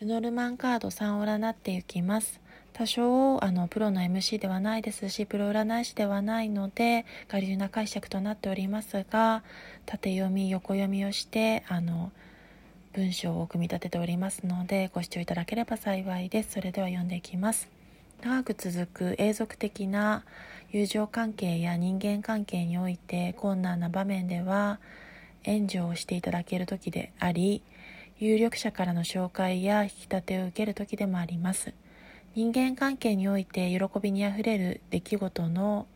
ルノルマンカード3を占っていきます。多少あのプロの MC ではないですしプロ占い師ではないので我流な解釈となっておりますが縦読み横読みをしてあの文章を組み立てておりますのでご視聴いただければ幸いです。それでは読んでいきます。長く続く永続的な友情関係や人間関係において困難な場面では援助をしていただける時であり有力者からの紹介や引き立てを受ける時でもあります。人間関係において喜びにあふれる出来事の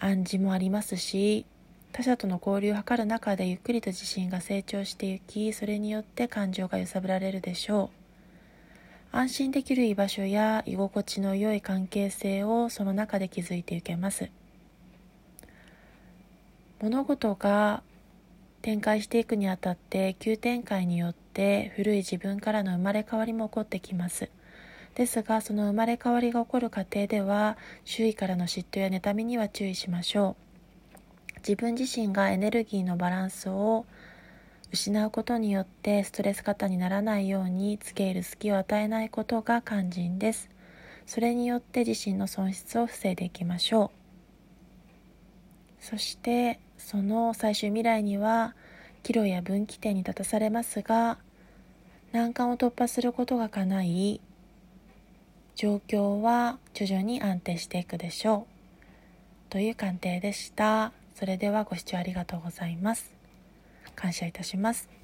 暗示もありますし他者との交流を図る中でゆっくりと自信が成長していきそれによって感情が揺さぶられるでしょう。安心できる居場所や居心地の良い関係性をその中で築いていけます。物事が展開していくにあたって急展開によって古い自分からの生まれ変わりも起こってきます。ですがその生まれ変わりが起こる過程では周囲からの嫉妬や妬みには注意しましょう。自分自身がエネルギーのバランスを失うことによってストレス過多にならないように付け入る隙を与えないことが肝心です。それによって自身の損失を防いでいきましょう。そしてその最終未来には岐路や分岐点に立たされますが難関を突破することがかない。状況は徐々に安定していくでしょう。という鑑定でした。それではご視聴ありがとうございます。感謝いたします。